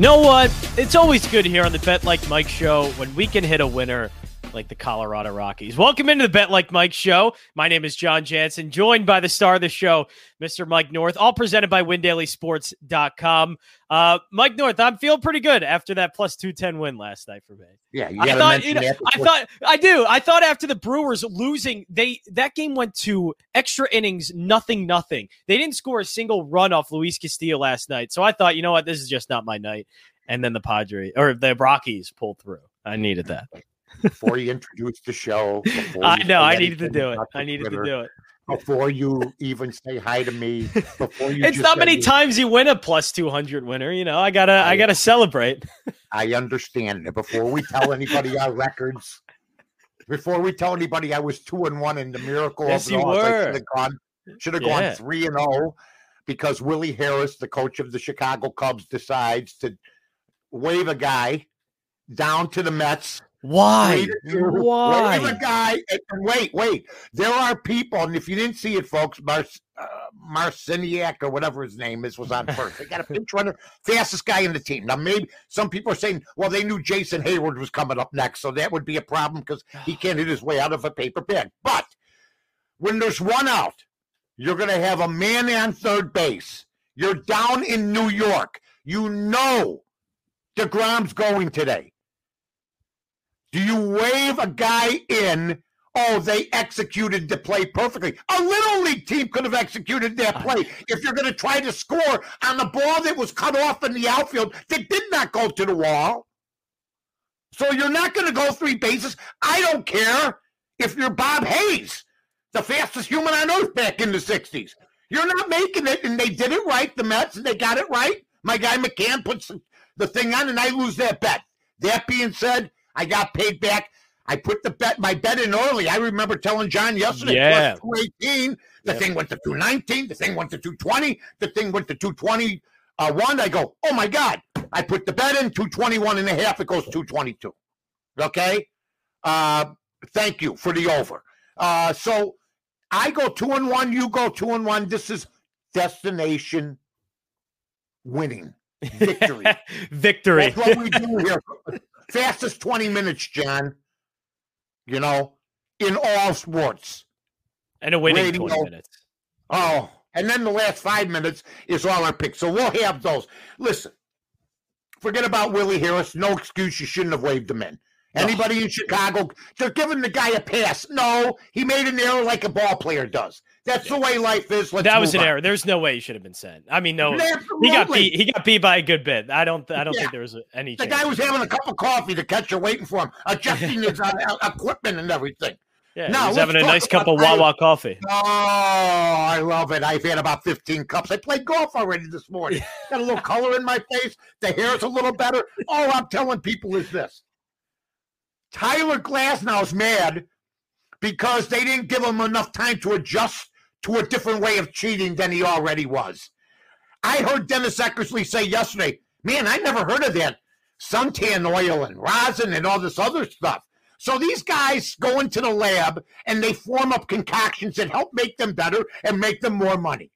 Know what? It's always good here on the Bet Like Mike show when we can hit a winner like the Colorado Rockies. Welcome into the Bet Like Mike show. My name is Jon Jansen, joined by the star of the show, Mr. Mike North, all presented by WinDailySports.com. Uh, Mike North, I'm feeling pretty good after that plus 210 win last night for me. Yeah, you I thought, you know, I thought I do. I thought after the Brewers losing, they that game went to extra innings, nothing, nothing. They didn't score a single run off Luis Castillo last night. So I thought, you know what, this is just not my night. And then the Padre or the Rockies pulled through. I needed that. Before you introduce the show. I know. I needed to do it. I needed Twitter, to do it. Before you even say hi to me, before you it's not many times you win a plus 200 winner. You know, I gotta, I, I gotta celebrate. I understand it. Before we tell anybody our records, before we tell anybody I was two and one in the miracle yes, of you were. Should have gone, should have yeah. gone three and zero oh because Willie Harris, the coach of the Chicago Cubs, decides to wave a guy down to the Mets why? Why? Wait, a guy. Wait, wait. There are people, and if you didn't see it, folks, Mar- uh, Marciniak or whatever his name is was on first. They got a pinch runner, fastest guy in the team. Now, maybe some people are saying, well, they knew Jason Heyward was coming up next, so that would be a problem because he can't hit his way out of a paper bag. But when there's one out, you're going to have a man on third base. You're down in New York. You know DeGrom's going today. Do you wave a guy in? Oh, they executed the play perfectly. A little league team could have executed that uh. play if you're going to try to score on the ball that was cut off in the outfield that did not go to the wall. So you're not going to go three bases. I don't care if you're Bob Hayes, the fastest human on earth back in the 60s. You're not making it, and they did it right, the Mets, and they got it right. My guy McCann puts the thing on, and I lose that bet. That being said, I got paid back. I put the bet my bet in early. I remember telling Jon yesterday, yeah. plus 218. The yeah. thing went to 219. The thing went to 220. The thing went to 221. I go, oh my God. I put the bet in 221 and a half. It goes 222. Okay. Uh, thank you for the over. Uh, so I go two and one. You go two and one. This is destination winning victory. victory. That's what we do here. Fastest 20 minutes, Jon. You know, in all sports. And a winning Radio. 20 minutes. Oh, and then the last five minutes is all our picks. So we'll have those. Listen, forget about Willie Harris. No excuse. You shouldn't have waved him in. Anybody in Chicago, they're giving the guy a pass. No, he made an error like a ball player does. That's the way life is. Let's that was an on. error. There's no way he should have been sent. I mean, no, Absolutely. he got beat. He got beat by a good bit. I don't. I don't yeah. think there was any. The guy was having a cup of coffee. The catcher waiting for him, adjusting his uh, equipment and everything. Yeah, now, he's having a nice cup of Wawa coffee. Oh, I love it. I've had about 15 cups. I played golf already this morning. Got a little color in my face. The hair's a little better. All I'm telling people is this Tyler Glasnow's mad because they didn't give him enough time to adjust to a different way of cheating than he already was. I heard Dennis Eckersley say yesterday, man, I never heard of that suntan oil and rosin and all this other stuff. So these guys go into the lab and they form up concoctions that help make them better and make them more money.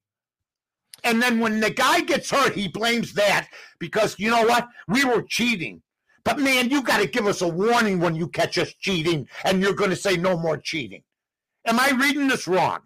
And then when the guy gets hurt, he blames that because you know what? We were cheating. But man, you got to give us a warning when you catch us cheating, and you're going to say no more cheating. Am I reading this wrong?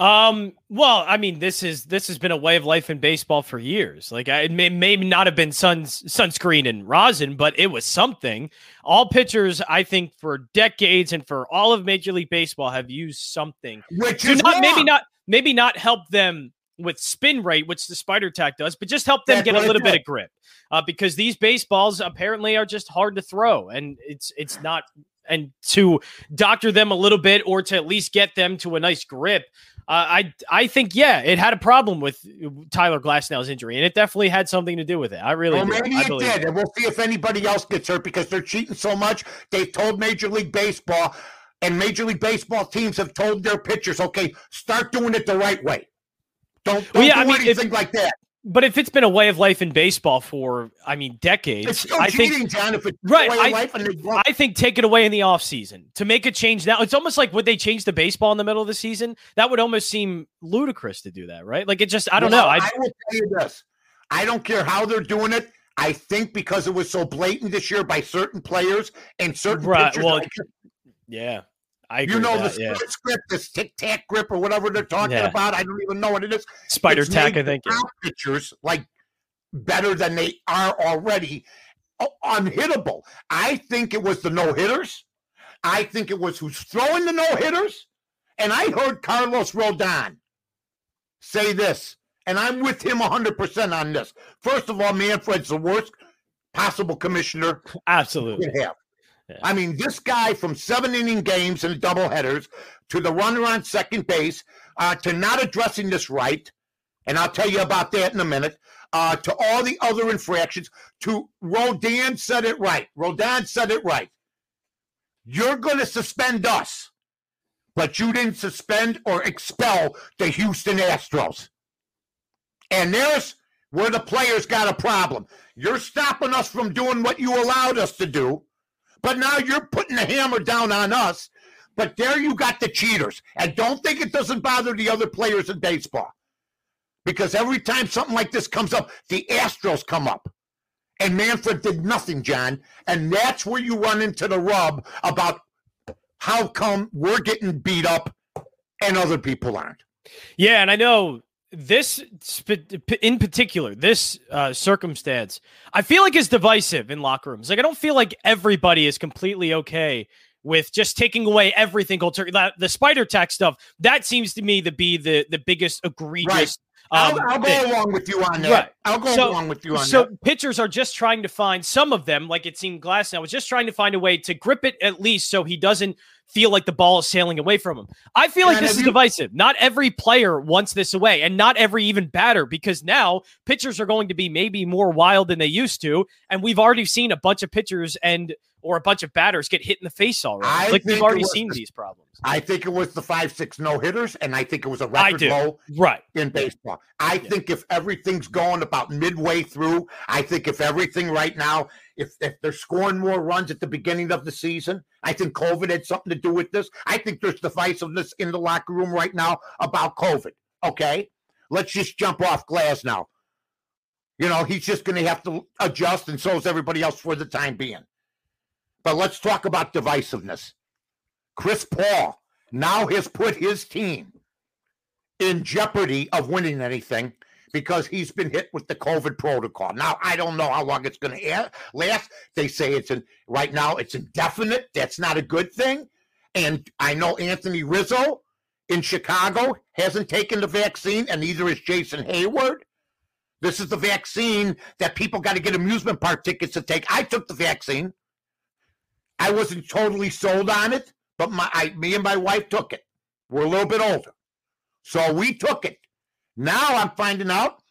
Um. Well, I mean, this is this has been a way of life in baseball for years. Like, I, it may, may not have been suns sunscreen and rosin, but it was something. All pitchers, I think, for decades and for all of Major League Baseball, have used something which is not wrong. maybe not maybe not help them with spin rate, which the spider tack does, but just help them That's get a little bit of grip. Uh, because these baseballs apparently are just hard to throw, and it's it's not and to doctor them a little bit or to at least get them to a nice grip. Uh, I I think yeah, it had a problem with Tyler Glasnow's injury, and it definitely had something to do with it. I really well, maybe I it did, and we'll see if anybody else gets hurt because they're cheating so much. They've told Major League Baseball, and Major League Baseball teams have told their pitchers, okay, start doing it the right way. Don't, don't well, yeah, do I mean, anything if, like that. But if it's been a way of life in baseball for, I mean, decades, it's still I cheating, think, Jon. If it's right, I, life I think take it away in the offseason to make a change now. It's almost like would they change the baseball in the middle of the season? That would almost seem ludicrous to do that, right? Like it just, I don't well, know. I, I will tell you this: I don't care how they're doing it. I think because it was so blatant this year by certain players and certain right. pitchers, Well, yeah. I you know that, the yeah. script, this tic tac grip or whatever they're talking Yeah. about. I don't even know what it is. Spider tack, I think. pitchers like better than they are already, uh, unhittable. I think it was the no hitters. I think it was who's throwing the no hitters. And I heard Carlos Rodon say this, and I'm with him 100% on this. First of all, Manfred's the worst possible commissioner Absolutely. could have. Yeah. I mean, this guy from seven inning games and double headers to the runner on second base uh, to not addressing this right, and I'll tell you about that in a minute. Uh, to all the other infractions, to Rodon said it right. Rodon said it right. You're going to suspend us, but you didn't suspend or expel the Houston Astros. And there's where the players got a problem. You're stopping us from doing what you allowed us to do, but now you're putting the hammer down on us. But there you got the cheaters. And don't think it doesn't bother the other players in baseball. Because every time something like this comes up, the Astros come up. And Manfred did nothing, Jon. And that's where you run into the rub about how come we're getting beat up and other people aren't. Yeah, and I know this in particular, this uh, circumstance, I feel like is divisive in locker rooms. Like I don't feel like everybody is completely okay with just taking away everything. That, the spider tack stuff that seems to me to be the the biggest egregious. I'll, um, I'll go thing. along with you on that. Right. I'll go So- along with you on So that. So pitchers are just trying to find some of them, like it seemed Glasnow was just trying to find a way to grip it at least so he doesn't feel like the ball is sailing away from him. I feel like And this is you- divisive. Not every player wants this away, and not every even batter, because now pitchers are going to be maybe more wild than they used to, and we've already seen a bunch of pitchers and or a bunch of batters get hit in the face already. I like we've already seen the- these problems. I think it was the five six no hitters, and I think it was a record low Right. in baseball. I Yeah. think if everything's going about midway through, I think if everything right now, if if they're scoring more runs at the beginning of the season, I think COVID had something to do with this. I think there's divisiveness in the locker room right now about COVID. Okay, let's just jump off Glasnow. You know, he's just going to have to adjust, and so is everybody else for the time being. But let's talk about divisiveness. Chris Paul now has put his team in jeopardy of winning anything because he's been hit with the COVID protocol. Now, I don't know how long it's going to last. They say it's in, right now it's indefinite. That's not a good thing. And I know Anthony Rizzo in Chicago hasn't taken the vaccine, and neither is Jason Heyward. This is the vaccine that people got to get amusement park tickets to take. I took the vaccine. I wasn't totally sold on it, but my I, me and my wife took it. We're a little bit older. So we took it. Now I'm finding out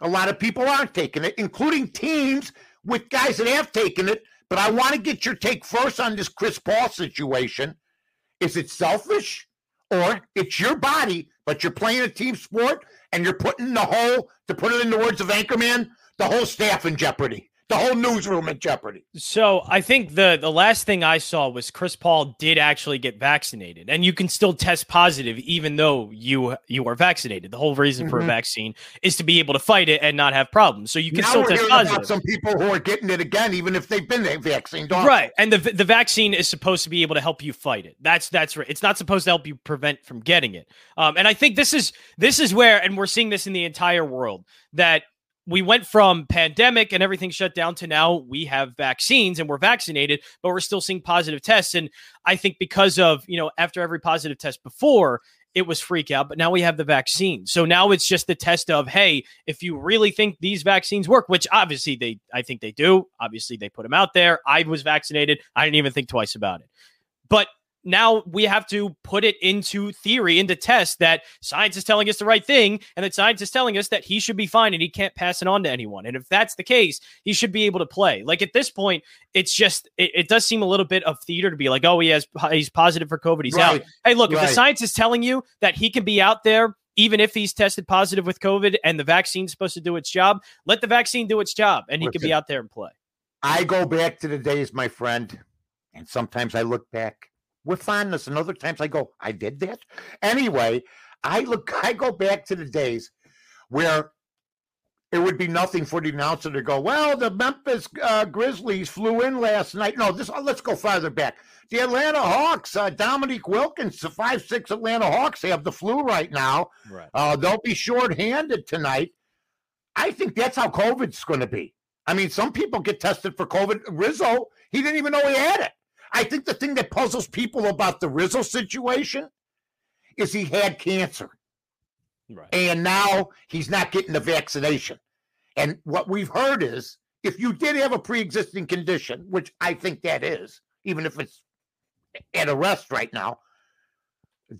a lot of people aren't taking it, including teams with guys that have taken it. But I want to get your take first on this Chris Paul situation. Is it selfish or it's your body, but you're playing a team sport and you're putting the whole, to put it in the words of Anchorman, the whole staff in jeopardy, the whole newsroom in jeopardy? So I think the the last thing I saw was Chris Paul did actually get vaccinated, and you can still test positive even though you you are vaccinated. The whole reason for a Mhm. vaccine is to be able to fight it and not have problems. So you can now still test positive. some people who are getting it again, even if they've been vaccinated. Right, and the the vaccine is supposed to be able to help you fight it. That's that's right. It's not supposed to help you prevent from getting it. Um, and I think this is this is where, and we're seeing this in the entire world that we went from pandemic and everything shut down to now we have vaccines and we're vaccinated, but we're still seeing positive tests. And I think because of you know after every positive test before. It was freak out, but now we have the vaccine. So now it's just the test of, hey, if you really think these vaccines work, which obviously they, I think they do. Obviously they put them out there. I was vaccinated. I didn't even think twice about it. But now we have to put it into theory, into test that science is telling us the right thing, and that science is telling us that he should be fine and he can't pass it on to anyone. And if that's the case, he should be able to play. Like at this point, it's just it, it does seem a little bit of theater to be like, oh, he has he's positive for COVID, he's out. Hey, look, if the science is telling you that he can be out there, even if he's tested positive with COVID and the vaccine's supposed to do its job, let the vaccine do its job and he can be out there and play. I go back to the days, my friend, and sometimes I look back with fondness, and other times I go, I did that. Anyway, I look, I go back to the days where it would be nothing for the announcer to go, well, the Memphis uh, Grizzlies flew in last night. No, this. let's go farther back. The Atlanta Hawks, uh, Dominique Wilkins, the five six Atlanta Hawks have the flu right now. Right. Uh, they'll be shorthanded tonight. I think that's how COVID's going to be. I mean, some people get tested for COVID. Rizzo, he didn't even know he had it. I think the thing that puzzles people about the Rizzo situation is he had cancer. Right. And now he's not getting the vaccination. And what we've heard is if you did have a pre existing condition, which I think that is, even if it's at a rest right now,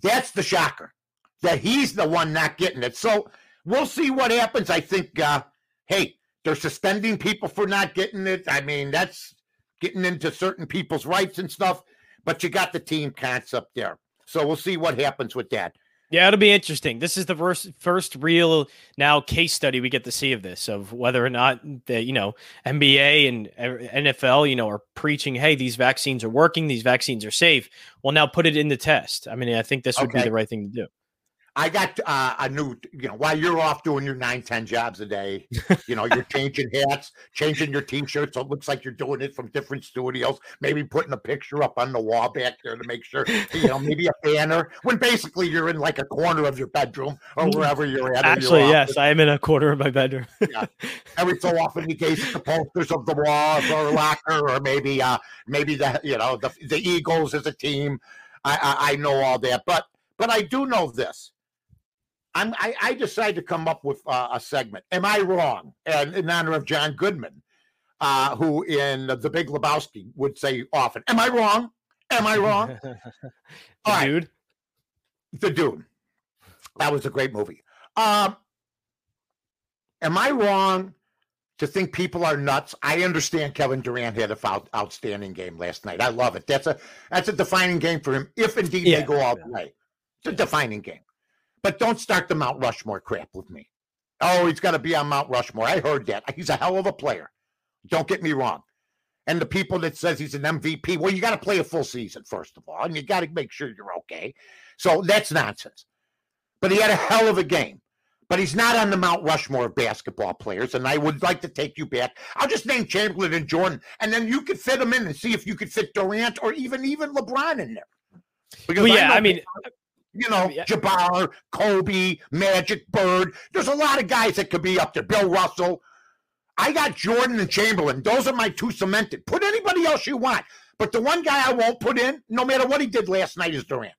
that's the shocker that he's the one not getting it. So we'll see what happens. I think, uh, hey, they're suspending people for not getting it. I mean, that's getting into certain people's rights and stuff, but you got the team concept there. So we'll see what happens with that. Yeah, it'll be interesting. This is the first first real now case study we get to see of this of whether or not the you know NBA and NFL you know are preaching, hey, these vaccines are working, these vaccines are safe. Well, now put it in the test. I mean, I think this would okay. be the right thing to do. I got uh, a new, you know, while you're off doing your nine, 10 jobs a day, you know, you're changing hats, changing your t shirts. So it looks like you're doing it from different studios, maybe putting a picture up on the wall back there to make sure, you know, maybe a banner when basically you're in like a corner of your bedroom or mm. wherever you're at. Actually, yes, I am in a corner of my bedroom. yeah. Every so often you gaze the posters of the walls or locker or maybe, uh, maybe the, you know, the, the Eagles as a team. I, I, I know all that, but, but I do know this I'm, I, I decided to come up with uh, a segment. Am I wrong? And in honor of John Goodman, uh, who in The Big Lebowski would say often, "Am I wrong? Am I wrong?" the right. dude, the dude. That was a great movie. Um, am I wrong to think people are nuts? I understand Kevin Durant had a outstanding game last night. I love it. That's a that's a defining game for him. If indeed yeah. they go all the way, it's a defining game. But don't start the Mount Rushmore crap with me. Oh, he's got to be on Mount Rushmore. I heard that. He's a hell of a player. Don't get me wrong. And the people that says he's an MVP, well, you got to play a full season first of all, and you got to make sure you're okay. So that's nonsense. But he had a hell of a game. But he's not on the Mount Rushmore of basketball players, and I would like to take you back. I'll just name Chamberlain and Jordan, and then you could fit them in and see if you could fit Durant or even even LeBron in there. Because well, yeah, I, I mean, you know, yeah. Jabbar, Kobe, Magic Bird. There's a lot of guys that could be up there. Bill Russell. I got Jordan and Chamberlain. Those are my two cemented. Put anybody else you want. But the one guy I won't put in, no matter what he did last night, is Durant.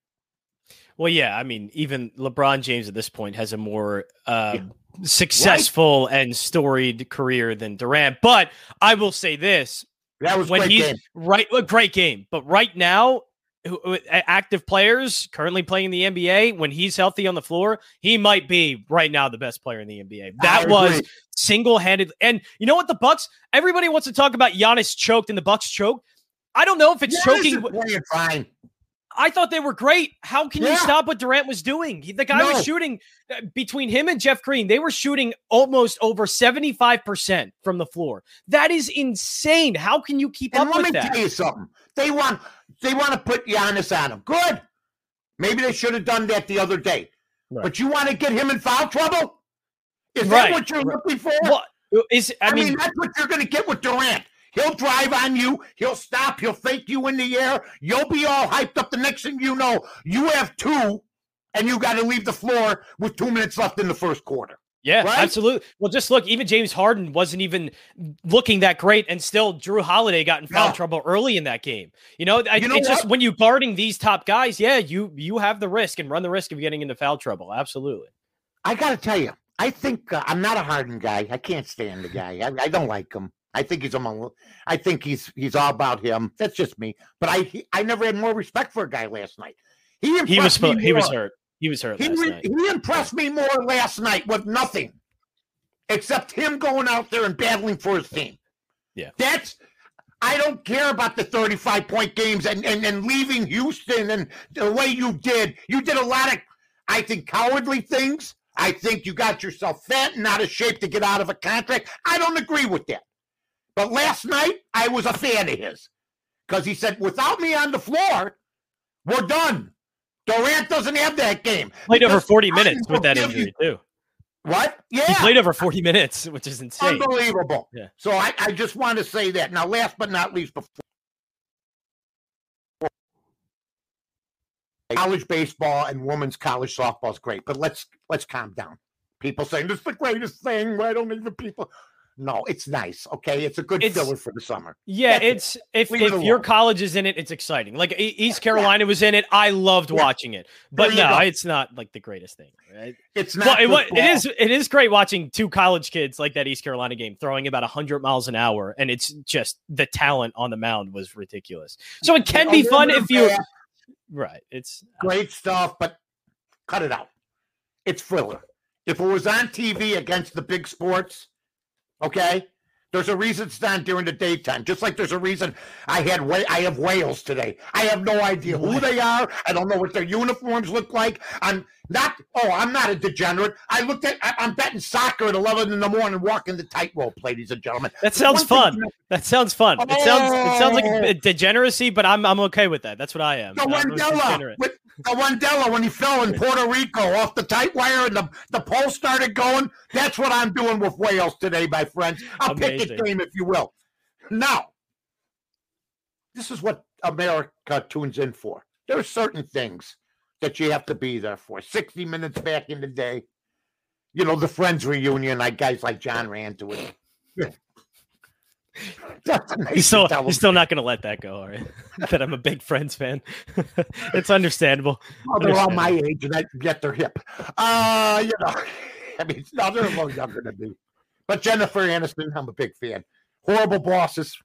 Well, yeah. I mean, even LeBron James at this point has a more uh, yeah. successful right. and storied career than Durant. But I will say this. That was when he's game. right, a great game. But right now, active players currently playing in the NBA, when he's healthy on the floor, he might be right now the best player in the NBA. That was single handed. And you know what? The Bucks. Everybody wants to talk about Giannis choked and the Bucks choked. I don't know if it's Giannis choking. Fine. I thought they were great. How can yeah. you stop what Durant was doing? The guy no. was shooting uh, between him and Jeff Green. They were shooting almost over 75% from the floor. That is insane. How can you keep and up with that? Let me tell you something. They want they want to put Giannis on him. Good. Maybe they should have done that the other day. Right. But you want to get him in foul trouble? Is right. that what you're right. looking for? Is I, I mean, mean, that's what you're going to get with Durant. He'll drive on you. He'll stop. He'll fake you in the air. You'll be all hyped up. The next thing you know, you have two, and you got to leave the floor with two minutes left in the first quarter. Yeah, right? absolutely. Well, just look, even James Harden wasn't even looking that great, and still Jrue Holiday got in foul trouble early in that game. You know, I, you know it's what? just when you're guarding these top guys, yeah, you you have the risk and run the risk of getting into foul trouble. Absolutely. I got to tell you, I think uh, I'm not a Harden guy. I can't stand the guy. I, I don't like him. I think he's among. I think he's he's all about him. That's just me. But I he, I never had more respect for a guy last night. He he was he was hurt. He was hurt. He, he impressed me more last night with nothing except him going out there and battling for his team. Yeah. That's I don't care about the 35 point games and, and, and leaving Houston and the way you did. You did a lot of, I think, cowardly things. I think you got yourself fat and out of shape to get out of a contract. I don't agree with that. But last night, I was a fan of his because he said, without me on the floor, we're done. Durant doesn't have that game. Played over 40 minutes with that injury, too. What? Yeah. He played over 40 minutes, which is insane. Unbelievable. Yeah. So I, I just want to say that. Now, last but not least, before college baseball and women's college softball is great, but let's let's calm down. People saying this is the greatest thing. Why don't even people? No, it's nice. Okay, it's a good It's- filler for the summer. Yeah, That's it's if it if your college is in it, it's exciting. Like East Carolina was in it, I loved Yeah. watching it. But no, go. it's not like the greatest thing. Right? It's not. it, it is it is great watching two college kids like that East Carolina game throwing about 100 miles an hour and it's just the talent on the mound was ridiculous. So it can be fun if you right. It's great stuff, but cut it out. It's filler. If it was on TV against the big sports, okay, there's a reason it's not during the daytime. Just like there's a reason I had Wa- I have Wales today. I have no idea who they are. I don't know what their uniforms look like. I'm not. Oh, I'm not a degenerate. I looked at. I, I'm betting soccer at 11 in the morning, walking the tightrope, ladies and gentlemen. that sounds One thing- fun. That sounds fun. It sounds it sounds like Oh. degeneracy, but I'm I'm okay with that. That's what I am. The I'm a Wallenda, degenerate. with the Wallenda when he fell in Puerto Rico off the tight wire and the, the pole started going. That's what I'm doing with Wales today, my friends. A picket Amazing. game, if you will. Now, this is what America tunes in for. There are certain things that you have to be there for. 60 minutes back in the day, you know, the Friends reunion, like guys like Jon ran to it. That's a nice He's still, still not going to let that go, all right? that I'm a big Friends fan. it's understandable. Oh, they're all my age and I get they're hip. Uh, you know, I mean, no, they're a little younger than me. But Jennifer Aniston, I'm a big fan. Horrible bosses.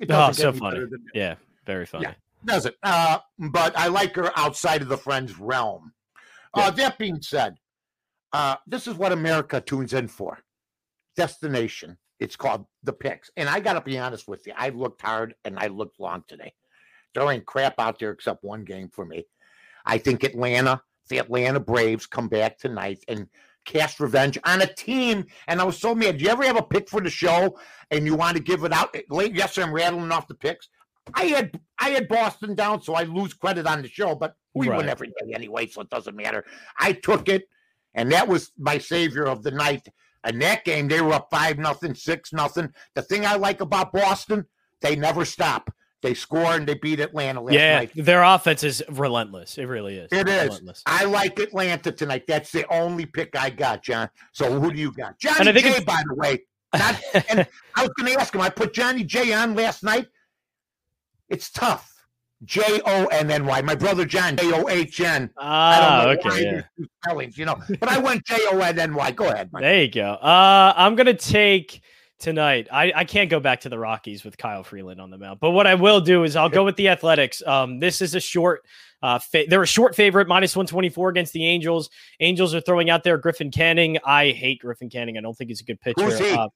It Oh, so funny. better than that. Yeah, very funny. Yeah. Does it? Uh, but I like her outside of the Friends realm. Uh, that being said, uh, this is what America tunes in for. Destination. It's called the picks. And I got to be honest with you. I looked hard and I looked long today. There ain't crap out there except one game for me. I think Atlanta, the Atlanta Braves come back tonight and cast revenge on a team. And I was so mad. Do you ever have a pick for the show and you want to give it out? Late yesterday, I'm rattling off the picks. I had I had Boston down, so I lose credit on the show, but we Right. win every day anyway, so it doesn't matter. I took it, and that was my savior of the night. In that game, they were up five nothing, six nothing. The thing I like about Boston, they never stop. They score and they beat Atlanta last Yeah, night. their offense is relentless. It really is. It is. relentless. I like Atlanta tonight. That's the only pick I got, Jon. So who do you got? Johnny And I think J, it's- by the way. Not, and I was going to ask him. I put Johnny J on last night. It's tough. J O N N Y. My brother John J O H N. I Ah, don't know okay. Yeah. spellings, you know. But I went J O N N Y. Go ahead, Mike. There you go. Uh, I'm gonna take tonight. I, I can't go back to the Rockies with Kyle Freeland on the mound, but what I will do is I'll go with the Athletics. Um, this is a short. Uh, fa- they're a short favorite, minus 124 against the Angels. Angels are throwing out there Griffin Canning. I hate Griffin Canning. I don't think he's a good pitcher. Who's he? Uh,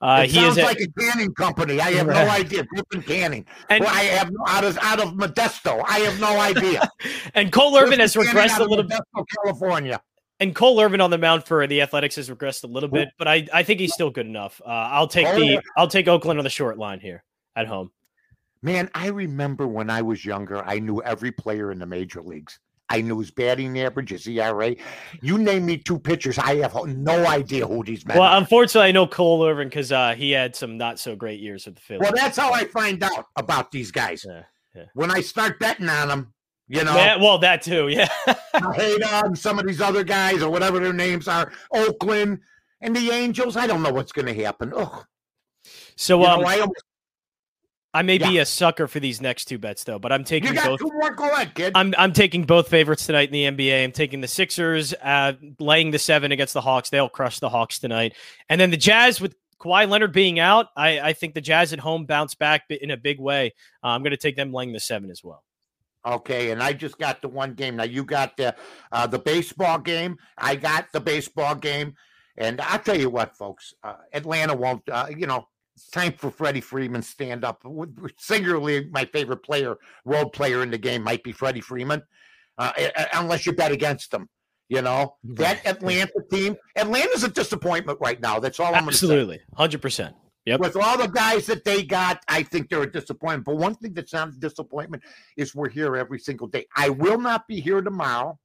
uh, it he sounds is a- like a canning company. I have no idea. Griffin Canning. and, well, I have out of out of Modesto. I have no idea. and Cole Irvin has regressed a little bit. California. And Cole Irvin on the mound for the Athletics has regressed a little bit, but I, I think he's still good enough. Uh, I'll take the I'll take Oakland on the short line here at home. Man, I remember when I was younger, I knew every player in the major leagues. I knew his batting average, his ERA. You name me two pitchers, I have no idea who these men Well, are. unfortunately, I know Cole Irvin because uh, he had some not so great years with the Phillies. Well, that's how I find out about these guys. Yeah, yeah. When I start betting on them, you know, Yeah, well, that too. Yeah. Hayden, some of these other guys or whatever their names are, Oakland and the Angels. I don't know what's going to happen. Ugh. so um, know, I almost, I may be a sucker for these next two bets though, but I'm taking you got both. two more. Go ahead, kid. I'm I'm taking both favorites tonight in the NBA. I'm taking the Sixers, uh, laying the seven against the Hawks. They'll crush the Hawks tonight, and then the Jazz with Kawhi Leonard being out. I, I think the Jazz at home bounce back in a big way. Uh, I'm going to take them laying the seven as well. Okay, and I just got the one game. Now you got the uh, the baseball game. I got the baseball game, and I'll tell you what, folks. Uh, Atlanta won't. Uh, you know, time for Freddie Freeman stand up. Singularly, my favorite player, role player in the game, might be Freddie Freeman, uh, unless you bet against him. You know that Atlanta team. Atlanta's a disappointment right now. That's all I'm going to say Absolutely, hundred percent. Yep. with all the guys that they got, I think they're a disappointment. But one thing that's not a disappointment is we're here every single day. I will not be here tomorrow,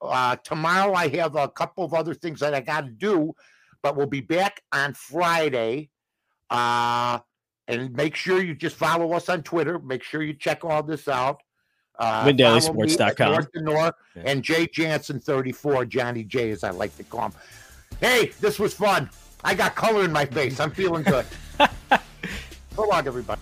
Uh, tomorrow I have a couple of other things that I got to do, but we'll be back on Friday. Uh, and make sure you just follow us on Twitter. Make sure you check all this out. Uh, WinDailySports.com. North and North yeah. and Jay Jansen 34, Johnny J, as I like to call him. Hey, this was fun. I got color in my face. I'm feeling good. so long, everybody.